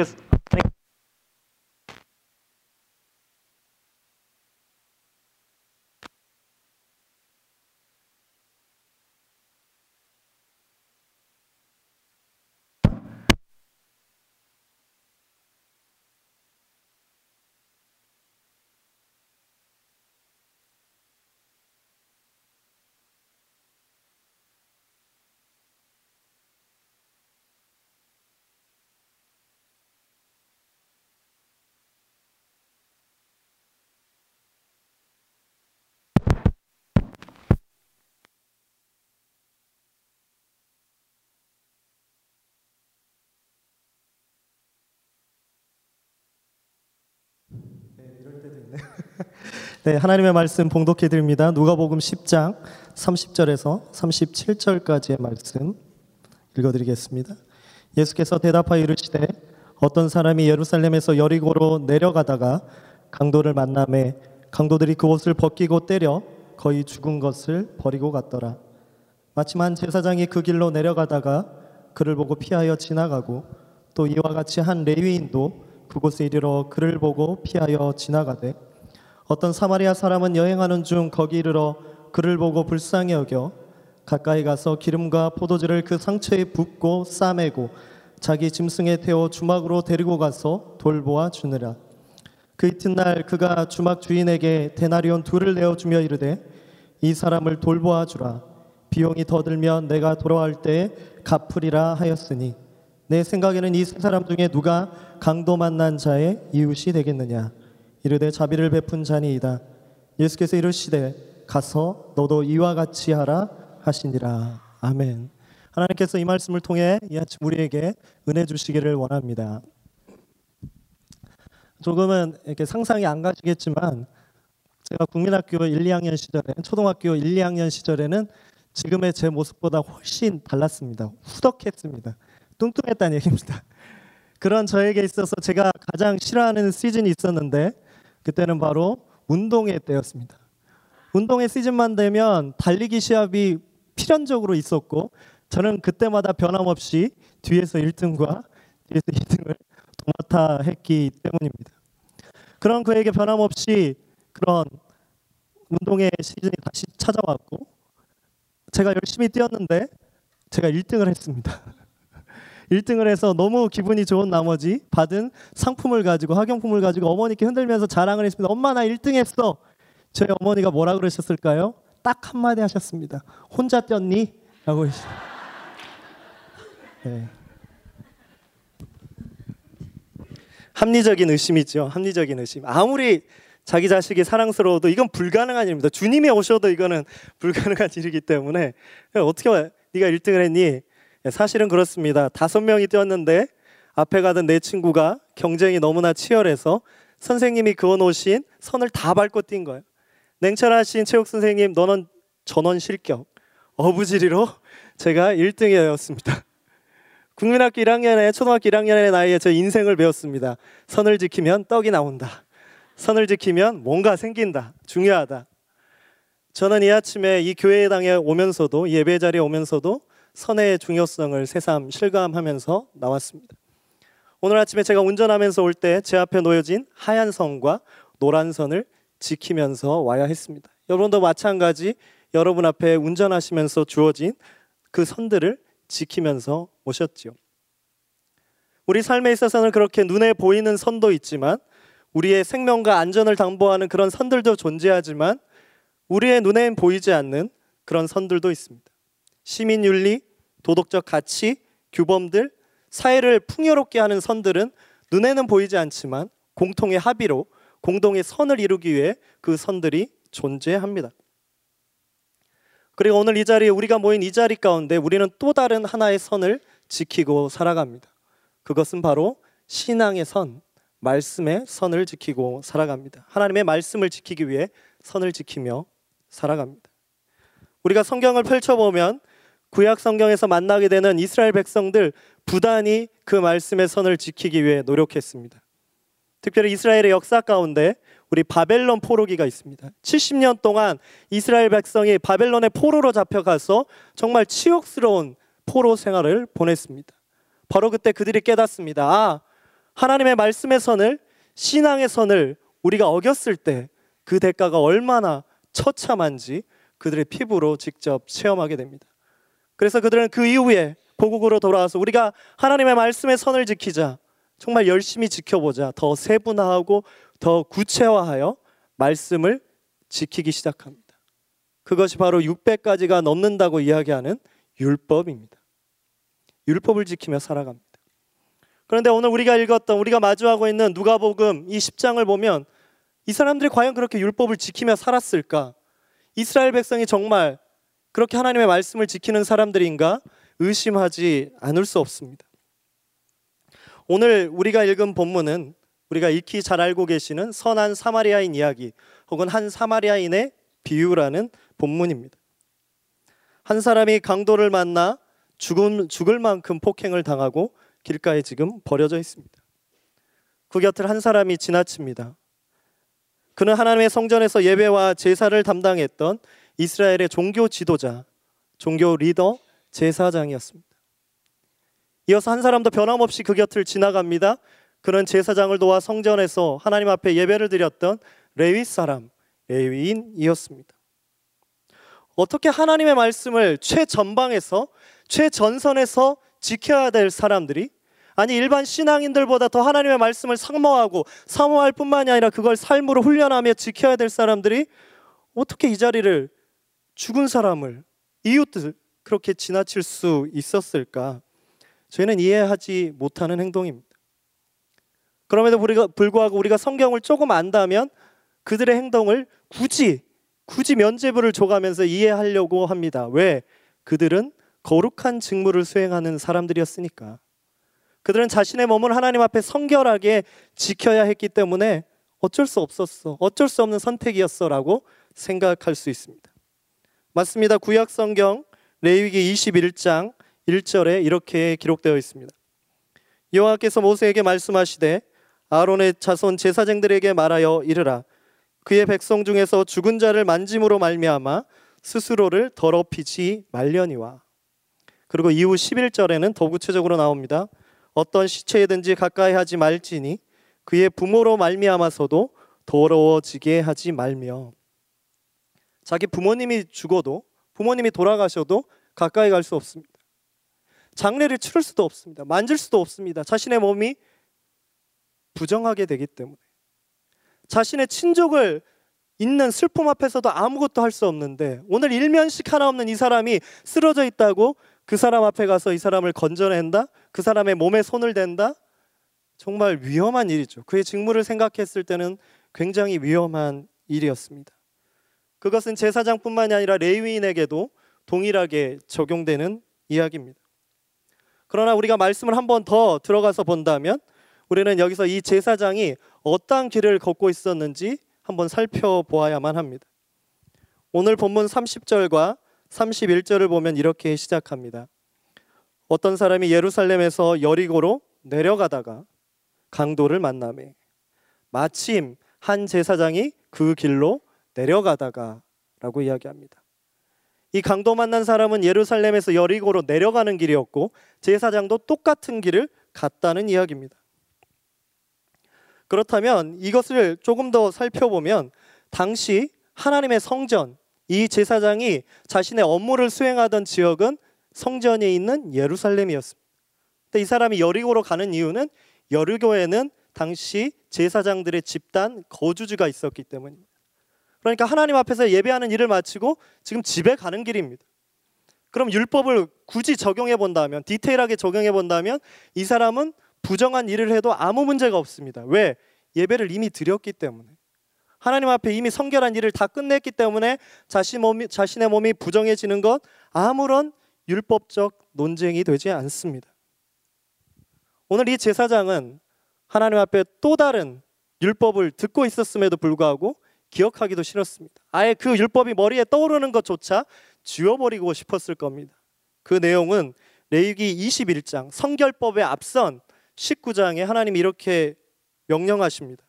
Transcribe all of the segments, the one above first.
하 네, 하나님의 말씀 봉독해 드립니다. 누가복음 10장 30절에서 37절까지의 말씀 읽어 드리겠습니다. 예수께서 대답하여 이르시되 어떤 사람이 예루살렘에서 여리고로 내려가다가 강도를 만남에 강도들이 그 옷을 벗기고 때려 거의 죽은 것을 버리고 갔더라. 마침 한 제사장이 그 길로 내려가다가 그를 보고 피하여 지나가고 또 이와 같이 한 레위인도 그곳에 이르러 그를 보고 피하여 지나가되 어떤 사마리아 사람은 여행하는 중 거기 이르러 그를 보고 불쌍히 여겨 가까이 가서 기름과 포도주를 그 상처에 붓고 싸매고 자기 짐승에 태워 주막으로 데리고 가서 돌보아 주느라. 그 이튿날 그가 주막 주인에게 데나리온 둘을 내어 주며 이르되 이 사람을 돌보아 주라. 비용이 더 들면 내가 돌아올 때에 갚으리라 하였으니 내 생각에는 이세 사람 중에 누가 강도 만난 자의 이웃이 되겠느냐? 이르되 자비를 베푼 자니이다. 예수께서 이르시되 가서 너도 이와 같이 하라 하시니라. 아멘. 하나님께서 이 말씀을 통해 이 아침 우리에게 은혜 주시기를 원합니다. 조금은 이렇게 상상이 안 가시겠지만 제가 국민학교 1, 2학년 시절에 초등학교 1, 2학년 시절에는 지금의 제 모습보다 훨씬 달랐습니다. 후덕했습니다. 뚱뚱했다는 얘기입니다. 그런 저에게 있어서 제가 가장 싫어하는 시즌이 있었는데 그때는 바로 운동회 때였습니다. 운동회 시즌만 되면 달리기 시합이 필연적으로 있었고 저는 그때마다 변함없이 뒤에서 1등과 뒤에서 2등을 도맡아 했기 때문입니다. 그런 그에게 변함없이 그런 운동회 시즌이 다시 찾아왔고 제가 열심히 뛰었는데 제가 1등을 했습니다. 1등을 해서 너무 기분이 좋은 나머지 받은 상품을 가지고 학용품을 가지고 어머니께 흔들면서 자랑을 했습니다. 엄마 나 1등 했어. 저희 어머니가 뭐라 그러셨을까요? 딱 한마디 하셨습니다. 혼자 뛰었니? 라고 네. 합리적인 의심이죠. 합리적인 의심. 아무리 자기 자식이 사랑스러워도 이건 불가능한 일입니다. 주님이 오셔도 이거는 불가능한 일이기 때문에 어떻게 네가 1등을 했니? 예, 사실은 그렇습니다. 다섯 명이 뛰었는데 앞에 가던 내 친구가 경쟁이 너무나 치열해서 선생님이 그어놓으신 선을 다 밟고 뛴 거예요. 냉철하신 체육 선생님, 너는 전원 실격. 어부지리로 제가 1등이었습니다. 국민학교 1학년에 초등학교 1학년의 나이에 제 인생을 배웠습니다. 선을 지키면 떡이 나온다. 선을 지키면 뭔가 생긴다. 중요하다. 저는 이 아침에 이 교회당에 오면서도 예배 자리에 오면서도 선의 중요성을 새삼 실감하면서 나왔습니다. 오늘 아침에 제가 운전하면서 올 때 제 앞에 놓여진 하얀 선과 노란 선을 지키면서 와야 했습니다. 여러분도 마찬가지 여러분 앞에 운전하시면서 주어진 그 선들을 지키면서 오셨지요. 우리 삶에 있어서는 그렇게 눈에 보이는 선도 있지만 우리의 생명과 안전을 담보하는 그런 선들도 존재하지만 우리의 눈엔 보이지 않는 그런 선들도 있습니다. 시민윤리, 도덕적 가치, 규범들, 사회를 풍요롭게 하는 선들은 눈에는 보이지 않지만 공통의 합의로 공동의 선을 이루기 위해 그 선들이 존재합니다. 그리고 오늘 이 자리에 우리가 모인 이 자리 가운데 우리는 또 다른 하나의 선을 지키고 살아갑니다. 그것은 바로 신앙의 선, 말씀의 선을 지키고 살아갑니다. 하나님의 말씀을 지키기 위해 선을 지키며 살아갑니다. 우리가 성경을 펼쳐보면 구약 성경에서 만나게 되는 이스라엘 백성들 부단히 그 말씀의 선을 지키기 위해 노력했습니다. 특별히 이스라엘의 역사 가운데 우리 바벨론 포로기가 있습니다. 70년 동안 이스라엘 백성이 바벨론의 포로로 잡혀가서 정말 치욕스러운 포로 생활을 보냈습니다. 바로 그때 그들이 깨닫습니다. 아, 하나님의 말씀의 선을 신앙의 선을 우리가 어겼을 때 그 대가가 얼마나 처참한지 그들의 피부로 직접 체험하게 됩니다. 그래서 그들은 그 이후에 고국으로 돌아와서 우리가 하나님의 말씀의 선을 지키자. 정말 열심히 지켜보자. 더 세분화하고 더 구체화하여 말씀을 지키기 시작합니다. 그것이 바로 600가지가 넘는다고 이야기하는 율법입니다. 율법을 지키며 살아갑니다. 그런데 오늘 우리가 읽었던 우리가 마주하고 있는 누가복음 이 10장을 보면 이 사람들이 과연 그렇게 율법을 지키며 살았을까? 이스라엘 백성이 정말 그렇게 하나님의 말씀을 지키는 사람들인가 의심하지 않을 수 없습니다. 오늘 우리가 읽은 본문은 우리가 익히 잘 알고 계시는 선한 사마리아인 이야기 혹은 한 사마리아인의 비유라는 본문입니다. 한 사람이 강도를 만나 죽음, 죽을 만큼 폭행을 당하고 길가에 지금 버려져 있습니다. 그 곁을 한 사람이 지나칩니다. 그는 하나님의 성전에서 예배와 제사를 담당했던 이스라엘의 종교 지도자, 종교 리더, 제사장이었습니다. 이어서 한 사람도 변함없이 그 곁을 지나갑니다. 그는 제사장을 도와 성전에서 하나님 앞에 예배를 드렸던 레위 사람, 레위인이었습니다. 어떻게 하나님의 말씀을 최전방에서 최전선에서 지켜야 될 사람들이 아니 일반 신앙인들보다 더 하나님의 말씀을 상모하고 사모할 뿐만이 아니라 그걸 삶으로 훈련하며 지켜야 될 사람들이 어떻게 이 자리를 죽은 사람을 이웃들 그렇게 지나칠 수 있었을까? 저희는 이해하지 못하는 행동입니다. 그럼에도 불구하고 우리가 성경을 조금 안다면 그들의 행동을 굳이 굳이 면죄부를 줘가면서 이해하려고 합니다. 왜? 그들은 거룩한 직무를 수행하는 사람들이었으니까. 그들은 자신의 몸을 하나님 앞에 성결하게 지켜야 했기 때문에 어쩔 수 없었어. 어쩔 수 없는 선택이었어라고 생각할 수 있습니다. 맞습니다. 구약 성경 레위기 21장 1절에 이렇게 기록되어 있습니다. 여호와께서 모세에게 말씀하시되 아론의 자손 제사장들에게 말하여 이르라 그의 백성 중에서 죽은 자를 만짐으로 말미암아 스스로를 더럽히지 말려니와 그리고 이후 11절에는 더 구체적으로 나옵니다. 어떤 시체든지 가까이 하지 말지니 그의 부모로 말미암아서도 더러워지게 하지 말며 자기 부모님이 죽어도 부모님이 돌아가셔도 가까이 갈 수 없습니다. 장례를 치를 수도 없습니다. 만질 수도 없습니다. 자신의 몸이 부정하게 되기 때문에 자신의 친족을 있는 슬픔 앞에서도 아무것도 할 수 없는데 오늘 일면식 하나 없는 이 사람이 쓰러져 있다고 그 사람 앞에 가서 이 사람을 건져낸다? 그 사람의 몸에 손을 댄다? 정말 위험한 일이죠. 그의 직무를 생각했을 때는 굉장히 위험한 일이었습니다. 그것은 제사장뿐만이 아니라 레위인에게도 동일하게 적용되는 이야기입니다. 그러나 우리가 말씀을 한 번 더 들어가서 본다면 우리는 여기서 이 제사장이 어떠한 길을 걷고 있었는지 한번 살펴보아야만 합니다. 오늘 본문 30절과 31절을 보면 이렇게 시작합니다. 어떤 사람이 예루살렘에서 여리고로 내려가다가 강도를 만남에 마침 한 제사장이 그 길로 내려가다가라고 이야기합니다. 이 강도 만난 사람은 예루살렘에서 여리고로 내려가는 길이었고 제사장도 똑같은 길을 갔다는 이야기입니다. 그렇다면 이것을 조금 더 살펴보면 당시 하나님의 성전 이 제사장이 자신의 업무를 수행하던 지역은 성전에 있는 예루살렘이었습니다. 근데 이 사람이 여리고로 가는 이유는 여리고에는 당시 제사장들의 집단 거주지가 있었기 때문입니다. 그러니까 하나님 앞에서 예배하는 일을 마치고 지금 집에 가는 길입니다. 그럼 율법을 굳이 적용해 본다면 디테일하게 적용해 본다면 이 사람은 부정한 일을 해도 아무 문제가 없습니다. 왜? 예배를 이미 드렸기 때문에. 하나님 앞에 이미 성결한 일을 다 끝냈기 때문에 자신 몸이, 자신의 몸이 부정해지는 것 아무런 율법적 논쟁이 되지 않습니다. 오늘 이 제사장은 하나님 앞에 또 다른 율법을 듣고 있었음에도 불구하고 기억하기도 싫었습니다. 아예 그 율법이 머리에 떠오르는 것조차 지워버리고 싶었을 겁니다. 그 내용은 레위기 21장 성결법에 앞선 19장에 하나님이 이렇게 명령하십니다.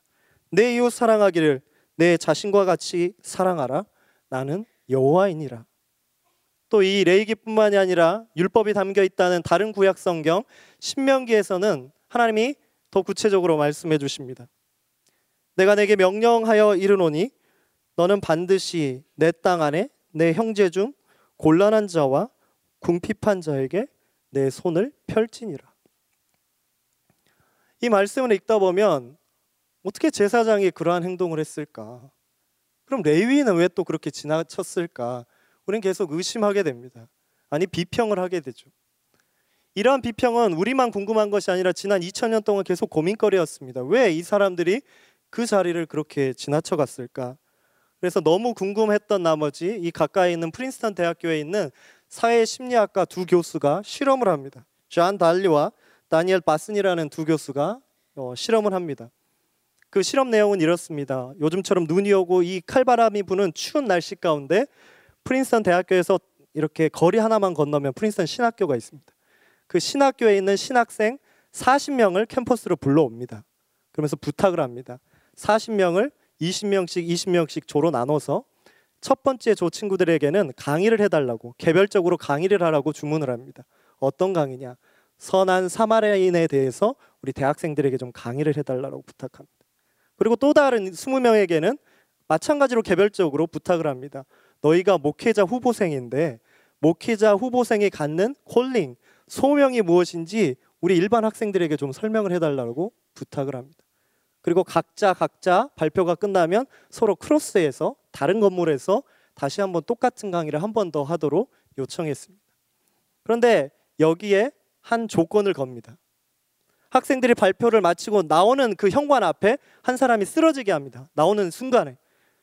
내 이웃 사랑하기를 내 자신과 같이 사랑하라. 나는 여호와이니라. 또 이 레위기뿐만이 아니라 율법이 담겨 있다는 다른 구약 성경 신명기에서는 하나님이 더 구체적으로 말씀해 주십니다. 내가 내게 명령하여 이르노니 너는 반드시 내 땅 안에 내 형제 중 곤란한 자와 궁핍한 자에게 내 손을 펼지니라. 이 말씀을 읽다 보면 어떻게 제사장이 그러한 행동을 했을까? 그럼 레위인은 왜 또 그렇게 지나쳤을까? 우리는 계속 의심하게 됩니다. 아니 비평을 하게 되죠. 이러한 비평은 우리만 궁금한 것이 아니라 지난 2000년 동안 계속 고민거리였습니다. 왜 이 사람들이 그 자리를 그렇게 지나쳐 갔을까? 그래서 너무 궁금했던 나머지 이 가까이 있는 프린스턴 대학교에 있는 사회 심리학과 두 교수가 실험을 합니다. 존 달리와 다니엘 바슨이라는 두 교수가 어, 실험을 합니다. 그 실험 내용은 이렇습니다. 요즘처럼 눈이 오고 이 칼바람이 부는 추운 날씨 가운데 프린스턴 대학교에서 이렇게 거리 하나만 건너면 프린스턴 신학교가 있습니다. 그 신학교에 있는 신학생 40명을 캠퍼스로 불러옵니다. 그러면서 부탁을 합니다. 40명을 20명씩 20명씩 조로 나눠서 첫 번째 조 친구들에게는 강의를 해달라고 개별적으로 강의를 하라고 주문을 합니다. 어떤 강의냐? 선한 사마리아인에 대해서 우리 대학생들에게 좀 강의를 해달라고 부탁합니다. 그리고 또 다른 20명에게는 마찬가지로 개별적으로 부탁을 합니다. 너희가 목회자 후보생인데 목회자 후보생이 갖는 콜링, 소명이 무엇인지 우리 일반 학생들에게 좀 설명을 해달라고 부탁을 합니다. 그리고 각자 각자 발표가 끝나면 서로 크로스해서 다른 건물에서 다시 한번 똑같은 강의를 한 번 더 하도록 요청했습니다. 그런데 여기에 한 조건을 겁니다. 학생들이 발표를 마치고 나오는 그 현관 앞에 한 사람이 쓰러지게 합니다. 나오는 순간에.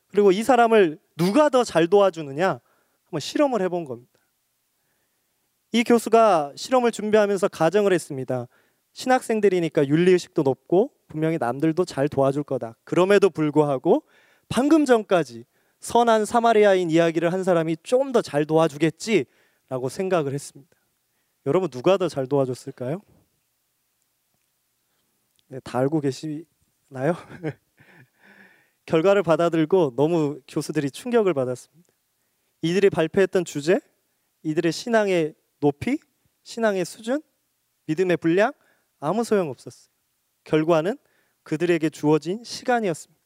그리고 이 사람을 누가 더 잘 도와주느냐 한번 실험을 해본 겁니다. 이 교수가 실험을 준비하면서 가정을 했습니다. 신학생들이니까 윤리의식도 높고 분명히 남들도 잘 도와줄 거다. 그럼에도 불구하고 방금 전까지 선한 사마리아인 이야기를 한 사람이 좀 더 잘 도와주겠지라고 생각을 했습니다. 여러분 누가 더 잘 도와줬을까요? 네, 다 알고 계시나요? 결과를 받아들고 너무 교수들이 충격을 받았습니다. 이들이 발표했던 주제, 이들의 신앙의 높이, 신앙의 수준, 믿음의 분량 아무 소용 없었어요. 결과는 그들에게 주어진 시간이었습니다.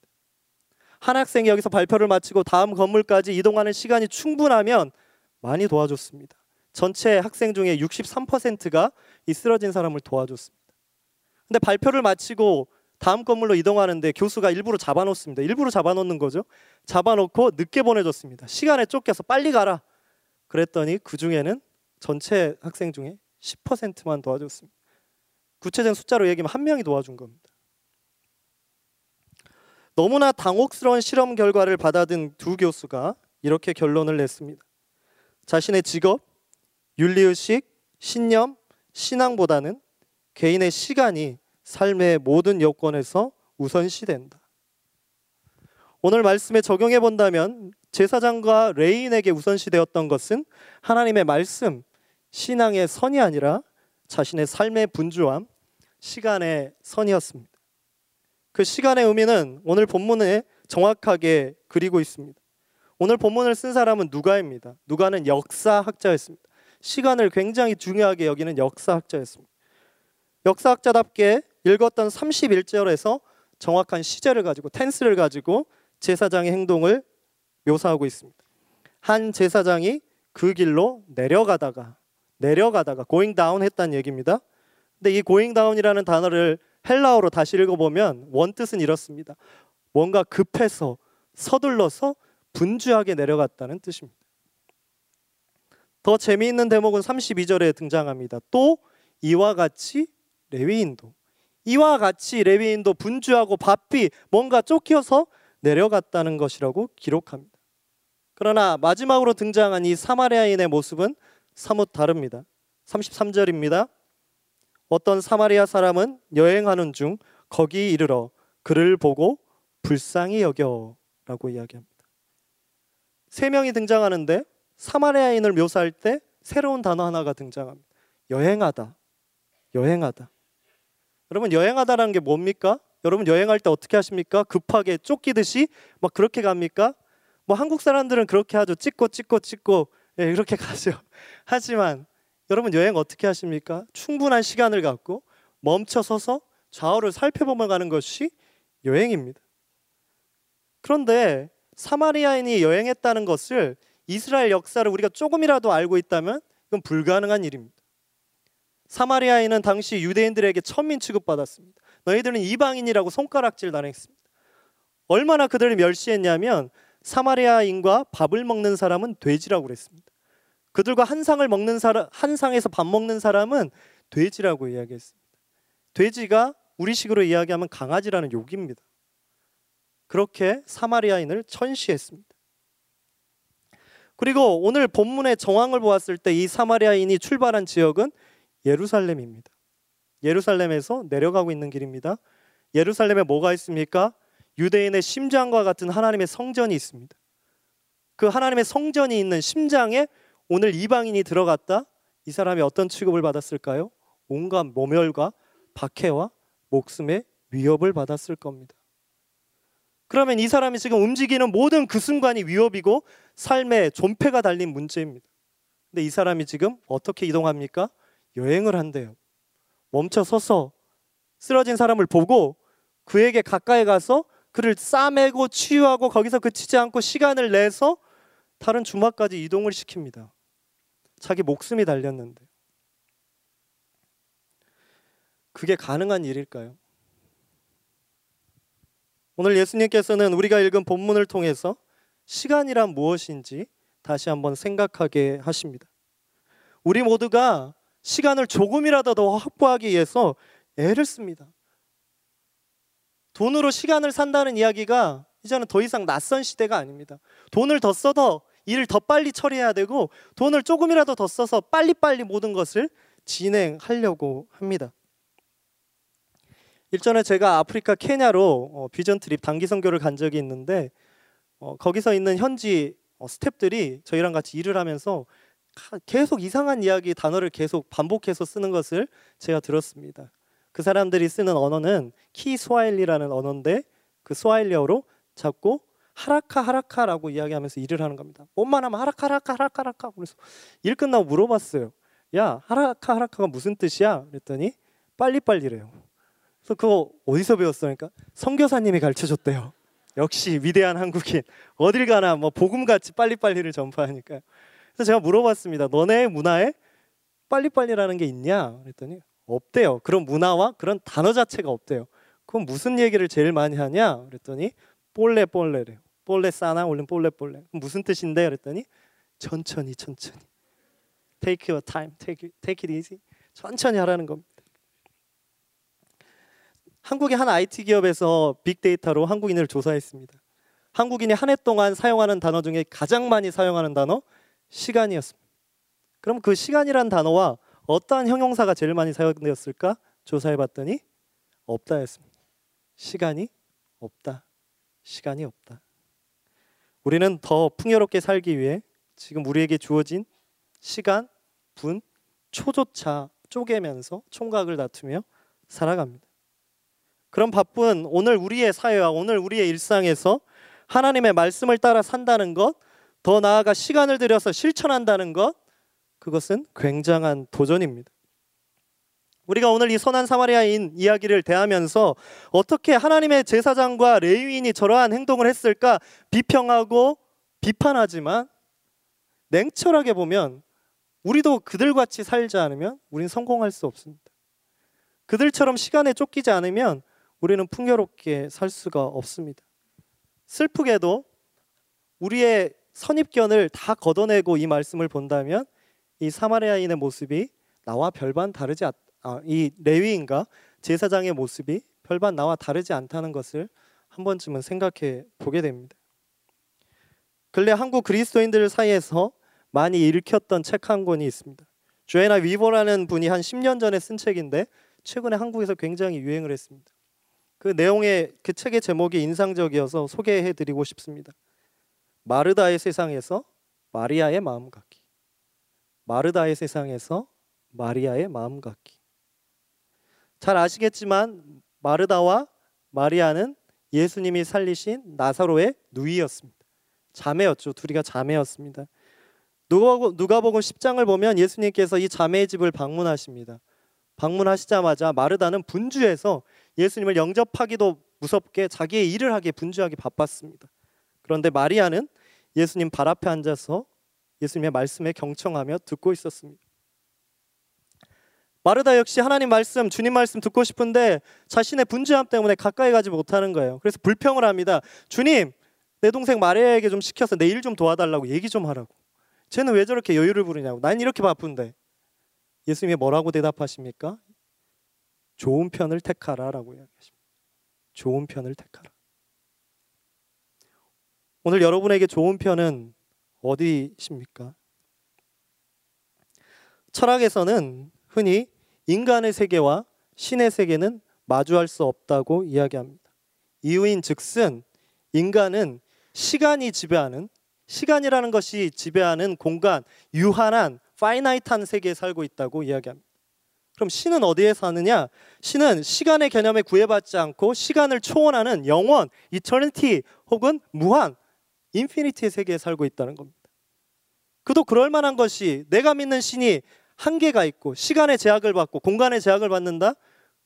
한 학생이 여기서 발표를 마치고 다음 건물까지 이동하는 시간이 충분하면 많이 도와줬습니다. 전체 학생 중에 63%가 이 쓰러진 사람을 도와줬습니다. 근데 발표를 마치고 다음 건물로 이동하는데 교수가 일부러 잡아놓습니다. 일부러 잡아놓는 거죠. 잡아놓고 늦게 보내줬습니다. 시간에 쫓겨서 빨리 가라. 그랬더니 그 중에는 전체 학생 중에 10%만 도와줬습니다. 구체적인 숫자로 얘기하면 한 명이 도와준 겁니다. 너무나 당혹스러운 실험 결과를 받아든 두 교수가 이렇게 결론을 냈습니다. 자신의 직업, 윤리의식, 신념, 신앙보다는 개인의 시간이 삶의 모든 여건에서 우선시된다. 오늘 말씀에 적용해 본다면 제사장과 레인에게 우선시되었던 것은 하나님의 말씀, 신앙의 선이 아니라 자신의 삶의 분주함, 시간의 선이었습니다. 그 시간의 의미는 오늘 본문에 정확하게 그리고 있습니다. 오늘 본문을 쓴 사람은 누가입니다. 누가는 역사학자였습니다. 시간을 굉장히 중요하게 여기는 역사학자였습니다. 역사학자답게 읽었던 31절에서 정확한 시제를 가지고 텐스를 가지고 제사장의 행동을 묘사하고 있습니다. 한 제사장이 그 길로 내려가다가 내려가다가 going down 했다는 얘기입니다. 근데 이 going down이라는 단어를 헬라어로 다시 읽어보면 원뜻은 이렇습니다. 뭔가 급해서 서둘러서 분주하게 내려갔다는 뜻입니다. 더 재미있는 대목은 32절에 등장합니다. 또 이와 같이 레위인도 이와 같이 레위인도 분주하고 바삐 뭔가 쫓겨서 내려갔다는 것이라고 기록합니다. 그러나 마지막으로 등장한 이 사마리아인의 모습은 사뭇 다릅니다. 33절입니다. 어떤 사마리아 사람은 여행하는 중 거기 이르러 그를 보고 불쌍히 여겨라고 이야기합니다. 세 명이 등장하는데 사마리아인을 묘사할 때 새로운 단어 하나가 등장합니다. 여행하다. 여행하다. 여러분 여행하다라는 게 뭡니까? 여러분 여행할 때 어떻게 하십니까? 급하게 쫓기듯이 막 그렇게 갑니까? 뭐 한국 사람들은 그렇게 하죠. 찍고 찍고 찍고 예, 이렇게 가죠. 하지만 여러분 여행 어떻게 하십니까? 충분한 시간을 갖고 멈춰 서서 좌우를 살펴보며 가는 것이 여행입니다. 그런데 사마리아인이 여행했다는 것을 이스라엘 역사를 우리가 조금이라도 알고 있다면 이건 불가능한 일입니다. 사마리아인은 당시 유대인들에게 천민 취급받았습니다. 너희들은 이방인이라고 손가락질 당했습니다. 얼마나 그들을 멸시했냐면 사마리아인과 밥을 먹는 사람은 돼지라고 그랬습니다. 그들과 한 상을 먹는 사람 한 상에서 밥 먹는 사람은 돼지라고 이야기했습니다. 돼지가 우리식으로 이야기하면 강아지라는 욕입니다. 그렇게 사마리아인을 천시했습니다. 그리고 오늘 본문의 정황을 보았을 때 이 사마리아인이 출발한 지역은 예루살렘입니다. 예루살렘에서 내려가고 있는 길입니다. 예루살렘에 뭐가 있습니까? 유대인의 심장과 같은 하나님의 성전이 있습니다. 그 하나님의 성전이 있는 심장에 오늘 이방인이 들어갔다. 이 사람이 어떤 취급을 받았을까요? 온갖 모멸과 박해와 목숨의 위협을 받았을 겁니다. 그러면 이 사람이 지금 움직이는 모든 그 순간이 위협이고 삶의 존폐가 달린 문제입니다. 근데 이 사람이 지금 어떻게 이동합니까? 여행을 한대요. 멈춰 서서 쓰러진 사람을 보고 그에게 가까이 가서 그를 싸매고 치유하고 거기서 그치지 않고 시간을 내서 다른 주막까지 이동을 시킵니다. 자기 목숨이 달렸는데. 그게 가능한 일일까요? 오늘 예수님께서는 우리가 읽은 본문을 통해서 시간이란 무엇인지 다시 한번 생각하게 하십니다. 우리 모두가 시간을 조금이라도 더 확보하기 위해서 애를 씁니다. 돈으로 시간을 산다는 이야기가 이제는 더 이상 낯선 시대가 아닙니다. 돈을 더 써도 일을 더 빨리 처리해야 되고 돈을 조금이라도 더 써서 빨리빨리 모든 것을 진행하려고 합니다. 일전에 제가 아프리카 케냐로 어, 비전 트립 단기 선교를 간 적이 있는데 어, 거기서 있는 현지 어, 스탭들이 저희랑 같이 일을 하면서 계속 이상한 이야기 단어를 계속 반복해서 쓰는 것을 제가 들었습니다. 그 사람들이 쓰는 언어는 키스와일리라는 언어인데 그 스와일리어로 자꾸 하라카 하라카라고 이야기하면서 일을 하는 겁니다. 몸만 하면 하라카 하라카 하라카 하라카 그래서 일 끝나고 물어봤어요. 야 하라카 하라카가 무슨 뜻이야? 그랬더니 빨리빨리래요. 그래서 그거 어디서 배웠어? 그러니까 선교사님이 가르쳐 줬대요. 역시 위대한 한국인. 어딜 가나 뭐 복음같이 빨리빨리를 전파하니까요. 그래서 제가 물어봤습니다. 너네 문화에 빨리빨리라는 게 있냐? 그랬더니 없대요. 그런 문화와 그런 단어 자체가 없대요. 그럼 무슨 얘기를 제일 많이 하냐? 그랬더니 볼레 볼레래요. 볼레 싸나 올린 볼레 볼레. 무슨 뜻인데? 그랬더니 천천히 천천히. Take your time. Take take it easy. 천천히 하라는 겁니다. 한국의 한 IT 기업에서 빅데이터로 한국인을 조사했습니다. 한국인이 한 해 동안 사용하는 단어 중에 가장 많이 사용하는 단어 시간이었습니다. 그럼 그 시간이란 단어와 어떠한 형용사가 제일 많이 사용되었을까? 조사해 봤더니 없다였습니다. 시간이 없다. 시간이 없다. 우리는 더 풍요롭게 살기 위해 지금 우리에게 주어진 시간, 분, 초조차 쪼개면서 총각을 다투며 살아갑니다. 그런 바쁜 오늘 우리의 사회와 오늘 우리의 일상에서 하나님의 말씀을 따라 산다는 것, 더 나아가 시간을 들여서 실천한다는 것, 그것은 굉장한 도전입니다. 우리가 오늘 이 선한 사마리아인 이야기를 대하면서 어떻게 하나님의 제사장과 레위인이 저러한 행동을 했을까 비평하고 비판하지만 냉철하게 보면 우리도 그들 같이 살지 않으면 우린 성공할 수 없습니다. 그들처럼 시간에 쫓기지 않으면 우리는 풍요롭게 살 수가 없습니다. 슬프게도 우리의 선입견을 다 걷어내고 이 말씀을 본다면 이 사마리아인의 모습이 나와 별반 다르지 않, 아, 이 레위인과 제사장의 모습이 별반 나와 다르지 않다는 것을 한 번쯤은 생각해 보게 됩니다. 근래 한국 그리스도인들 사이에서 많이 읽혔던 책 한 권이 있습니다. 조에나 위버라는 분이 한 10년 전에 쓴 책인데 최근에 한국에서 굉장히 유행을 했습니다. 그 내용의 그 책의 제목이 인상적이어서 소개해 드리고 싶습니다. 마르다의 세상에서 마리아의 마음 갖기. 마르다의 세상에서 마리아의 마음 갖기. 잘 아시겠지만 마르다와 마리아는 예수님이 살리신 나사로의 누이였습니다. 자매였죠. 둘이가 자매였습니다. 누가복음 10장을 보면 예수님께서 이 자매의 집을 방문하십니다. 방문하시자마자 마르다는 분주해서 예수님을 영접하기도 무섭게 자기의 일을 하기에 분주하게 바빴습니다. 그런데 마리아는 예수님 발 앞에 앉아서 예수님의 말씀에 경청하며 듣고 있었습니다. 마르다 역시 하나님 말씀, 주님 말씀 듣고 싶은데 자신의 분주함 때문에 가까이 가지 못하는 거예요. 그래서 불평을 합니다. 주님, 내 동생 마리아에게 좀 시켜서 내 일 좀 도와달라고 얘기 좀 하라고. 쟤는 왜 저렇게 여유를 부르냐고. 난 이렇게 바쁜데. 예수님이 뭐라고 대답하십니까? 좋은 편을 택하라라고 이야기하십니다. 좋은 편을 택하라. 오늘 여러분에게 좋은 편은 어디십니까? 철학에서는 흔히 인간의 세계와 신의 세계는 마주할 수 없다고 이야기합니다. 이유인 즉슨 인간은 시간이 지배하는 시간이라는 것이 지배하는 공간, 유한한 finite한 세계에 살고 있다고 이야기합니다. 그럼 신은 어디에 사느냐? 신은 시간의 개념에 구애받지 않고 시간을 초월하는 영원, eternity 혹은 무한, infinity의 세계에 살고 있다는 겁니다. 그도 그럴 만한 것이 내가 믿는 신이 한계가 있고 시간의 제약을 받고 공간의 제약을 받는다?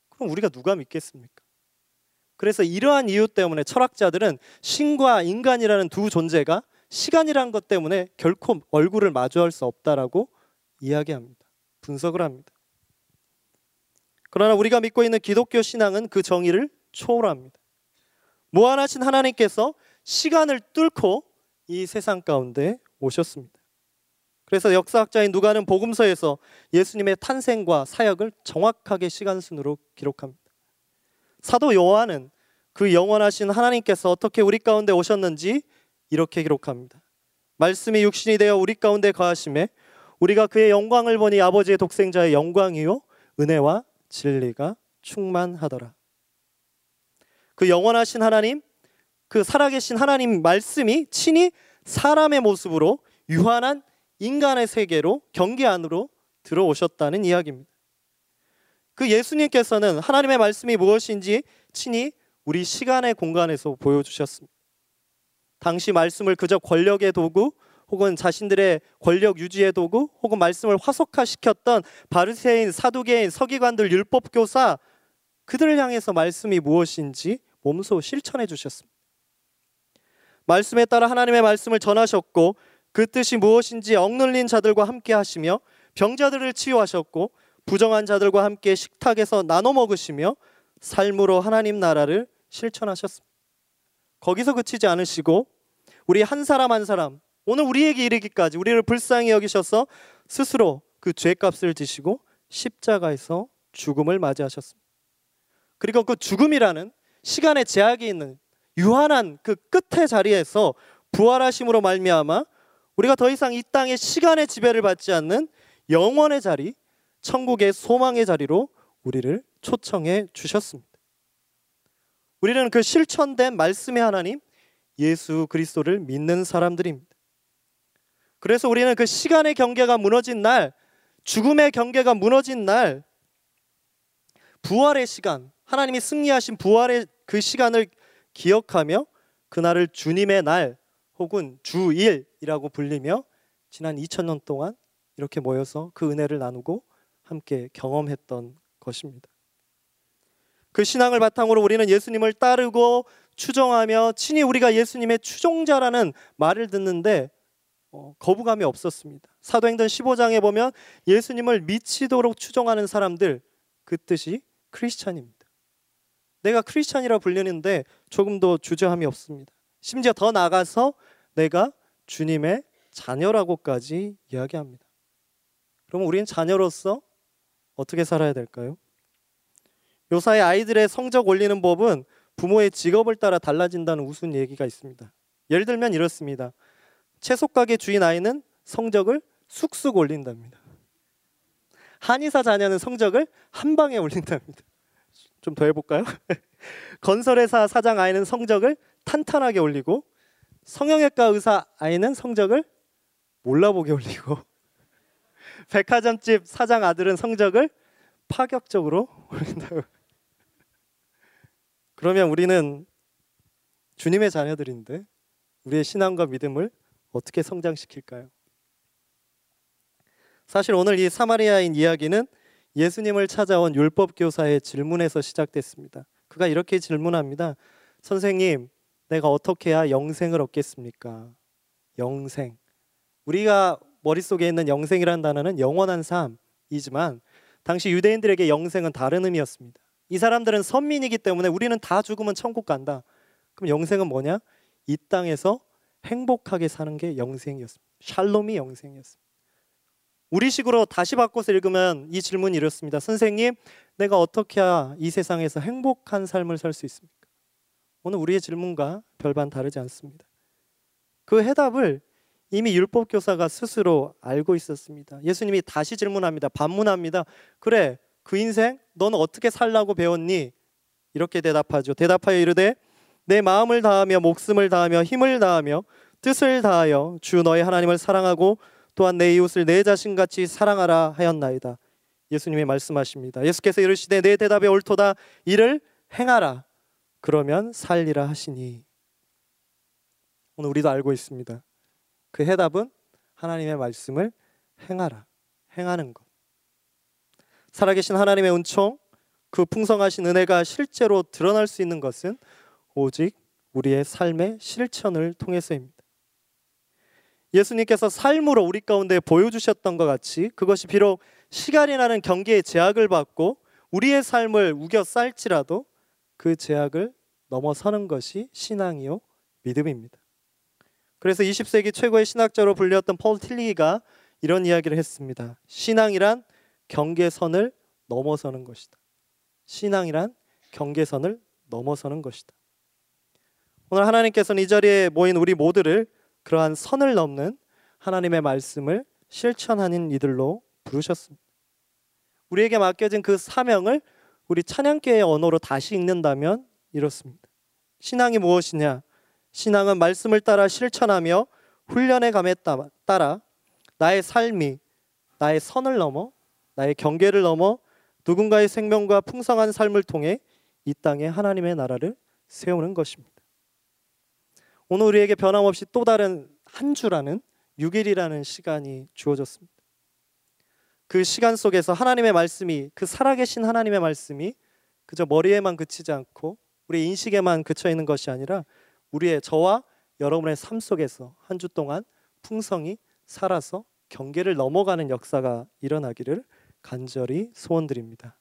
그럼 우리가 누가 믿겠습니까? 그래서 이러한 이유 때문에 철학자들은 신과 인간이라는 두 존재가 시간이라는 것 때문에 결코 얼굴을 마주할 수 없다라고 이야기합니다. 분석을 합니다. 그러나 우리가 믿고 있는 기독교 신앙은 그 정의를 초월합니다. 무한하신 하나님께서 시간을 뚫고 이 세상 가운데 오셨습니다. 그래서 역사학자인 누가는 복음서에서 예수님의 탄생과 사역을 정확하게 시간 순으로 기록합니다. 사도 요한은 그 영원하신 하나님께서 어떻게 우리 가운데 오셨는지 이렇게 기록합니다. 말씀이 육신이 되어 우리 가운데 거하심에 우리가 그의 영광을 보니 아버지의 독생자의 영광이요 은혜와 진리가 충만하더라. 그 영원하신 하나님, 그 살아계신 하나님 말씀이 친히 사람의 모습으로 유한한 인간의 세계로 경계 안으로 들어오셨다는 이야기입니다. 그 예수님께서는 하나님의 말씀이 무엇인지 친히 우리 시간의 공간에서 보여주셨습니다. 당시 말씀을 그저 권력의 도구 혹은 자신들의 권력 유지의 도구 혹은 말씀을 화석화시켰던 바르세인, 사두개인, 서기관들, 율법 교사 그들을 향해서 말씀이 무엇인지 몸소 실천해 주셨습니다. 말씀에 따라 하나님의 말씀을 전하셨고 그 뜻이 무엇인지 억눌린 자들과 함께 하시며 병자들을 치유하셨고 부정한 자들과 함께 식탁에서 나눠 먹으시며 삶으로 하나님 나라를 실천하셨습니다. 거기서 그치지 않으시고 우리 한 사람 한 사람 오늘 우리에게 이르기까지 우리를 불쌍히 여기셔서 스스로 그 죄값을 지시고 십자가에서 죽음을 맞이하셨습니다. 그리고 그 죽음이라는 시간의 제약이 있는 유한한 그 끝의 자리에서 부활하심으로 말미암아 우리가 더 이상 이 땅의 시간의 지배를 받지 않는 영원의 자리, 천국의 소망의 자리로 우리를 초청해 주셨습니다. 우리는 그 실천된 말씀의 하나님 예수 그리스도를 믿는 사람들입니다. 그래서 우리는 그 시간의 경계가 무너진 날, 죽음의 경계가 무너진 날, 부활의 시간, 하나님이 승리하신 부활의 그 시간을 기억하며 그날을 주님의 날 혹은 주일 이라고 불리며 지난 2000년 동안 이렇게 모여서 그 은혜를 나누고 함께 경험했던 것입니다. 그 신앙을 바탕으로 우리는 예수님을 따르고 추종하며 친히 우리가 예수님의 추종자라는 말을 듣는데 어, 거부감이 없었습니다. 사도행전 15장에 보면 예수님을 미치도록 추종하는 사람들 그 뜻이 크리스찬입니다. 내가 크리스찬이라 불리는데 조금도 주저함이 없습니다. 심지어 더 나가서 내가 주님의 자녀라고까지 이야기합니다. 그럼 우리는 자녀로서 어떻게 살아야 될까요? 요사이 아이들의 성적 올리는 법은 부모의 직업을 따라 달라진다는 우스운 얘기가 있습니다. 예를 들면 이렇습니다. 채소 가게 주인 아이는 성적을 쑥쑥 올린답니다. 한의사 자녀는 성적을 한 방에 올린답니다. 좀 더 해볼까요? 건설회사 사장 아이는 성적을 탄탄하게 올리고 성형외과 의사 아이는 성적을 몰라보게 올리고 백화점집 사장 아들은 성적을 파격적으로 올린다고. 그러면 우리는 주님의 자녀들인데 우리의 신앙과 믿음을 어떻게 성장시킬까요? 사실 오늘 이 사마리아인 이야기는 예수님을 찾아온 율법 교사의 질문에서 시작됐습니다. 그가 이렇게 질문합니다. 선생님, 내가 어떻게 해야 영생을 얻겠습니까? 영생. 우리가 머릿속에 있는 영생이라는 단어는 영원한 삶이지만 당시 유대인들에게 영생은 다른 의미였습니다. 이 사람들은 선민이기 때문에 우리는 다 죽으면 천국 간다. 그럼 영생은 뭐냐? 이 땅에서 행복하게 사는 게 영생이었습니다. 샬롬이 영생이었습니다. 우리식으로 다시 바꿔서 읽으면 이 질문이 이렇습니다. 선생님, 내가 어떻게 해야 이 세상에서 행복한 삶을 살 수 있습니까? 오늘 우리의 질문과 별반 다르지 않습니다. 그 해답을 이미 율법 교사가 스스로 알고 있었습니다. 예수님이 다시 질문합니다. 반문합니다. 그래, 그 인생 너는 어떻게 살라고 배웠니? 이렇게 대답하죠. 대답하여 이르되 내 마음을 다하며 목숨을 다하며 힘을 다하며 뜻을 다하여 주 너의 하나님을 사랑하고 또한 내 이웃을 내 자신같이 사랑하라 하였나이다. 예수님이 말씀하십니다. 예수께서 이르시되 내 대답에 옳도다 이를 행하라. 그러면 살리라 하시니 오늘 우리도 알고 있습니다. 그 해답은 하나님의 말씀을 행하라. 행하는 것. 살아계신 하나님의 은총, 그 풍성하신 은혜가 실제로 드러날 수 있는 것은 오직 우리의 삶의 실천을 통해서입니다. 예수님께서 삶으로 우리 가운데 보여주셨던 것 같이 그것이 비록 시간이라는 경계의 제약을 받고 우리의 삶을 우겨 쌀지라도 그 제약을 넘어서는 것이 신앙이요 믿음입니다. 그래서 20세기 최고의 신학자로 불렸던 폴 틸리가 이런 이야기를 했습니다. 신앙이란 경계선을 넘어서는 것이다. 신앙이란 경계선을 넘어서는 것이다. 오늘 하나님께서는 이 자리에 모인 우리 모두를 그러한 선을 넘는 하나님의 말씀을 실천하는 이들로 부르셨습니다. 우리에게 맡겨진 그 사명을 우리 찬양계의 언어로 다시 읽는다면 이렇습니다. 신앙이 무엇이냐? 신앙은 말씀을 따라 실천하며 훈련의 감에 따라 나의 삶이 나의 선을 넘어 나의 경계를 넘어 누군가의 생명과 풍성한 삶을 통해 이 땅에 하나님의 나라를 세우는 것입니다. 오늘 우리에게 변함없이 또 다른 한 주라는 6일이라는 시간이 주어졌습니다. 그 시간 속에서 하나님의 말씀이 그 살아계신 하나님의 말씀이 그저 머리에만 그치지 않고 우리 인식에만 그쳐 있는 것이 아니라 우리의 저와 여러분의 삶 속에서 한 주 동안 풍성히 살아서 경계를 넘어가는 역사가 일어나기를 간절히 소원드립니다.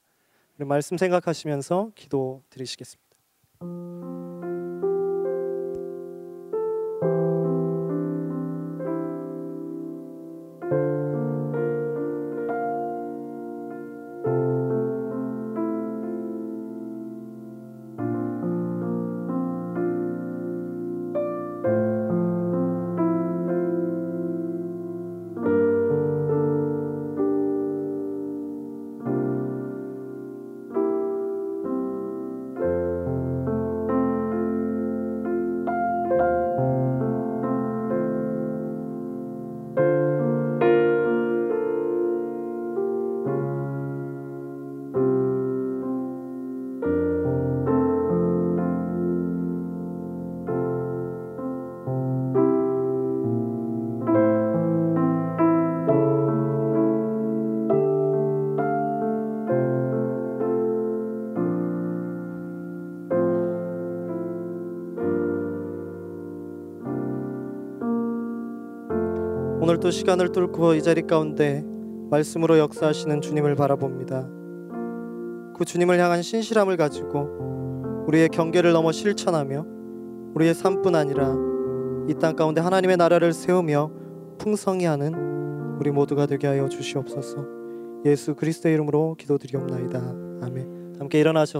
우리 말씀 생각하시면서 기도 드리시겠습니다. 오늘 또 시간을 뚫고 이 자리 가운데 말씀으로 역사하시는 주님을 바라봅니다. 그 주님을 향한 신실함을 가지고 우리의 경계를 넘어 실천하며 우리의 삶뿐 아니라 이 땅 가운데 하나님의 나라를 세우며 풍성히 하는 우리 모두가 되게 하여 주시옵소서. 예수 그리스도의 이름으로 기도드리옵나이다. 아멘. 함께 일어나셔서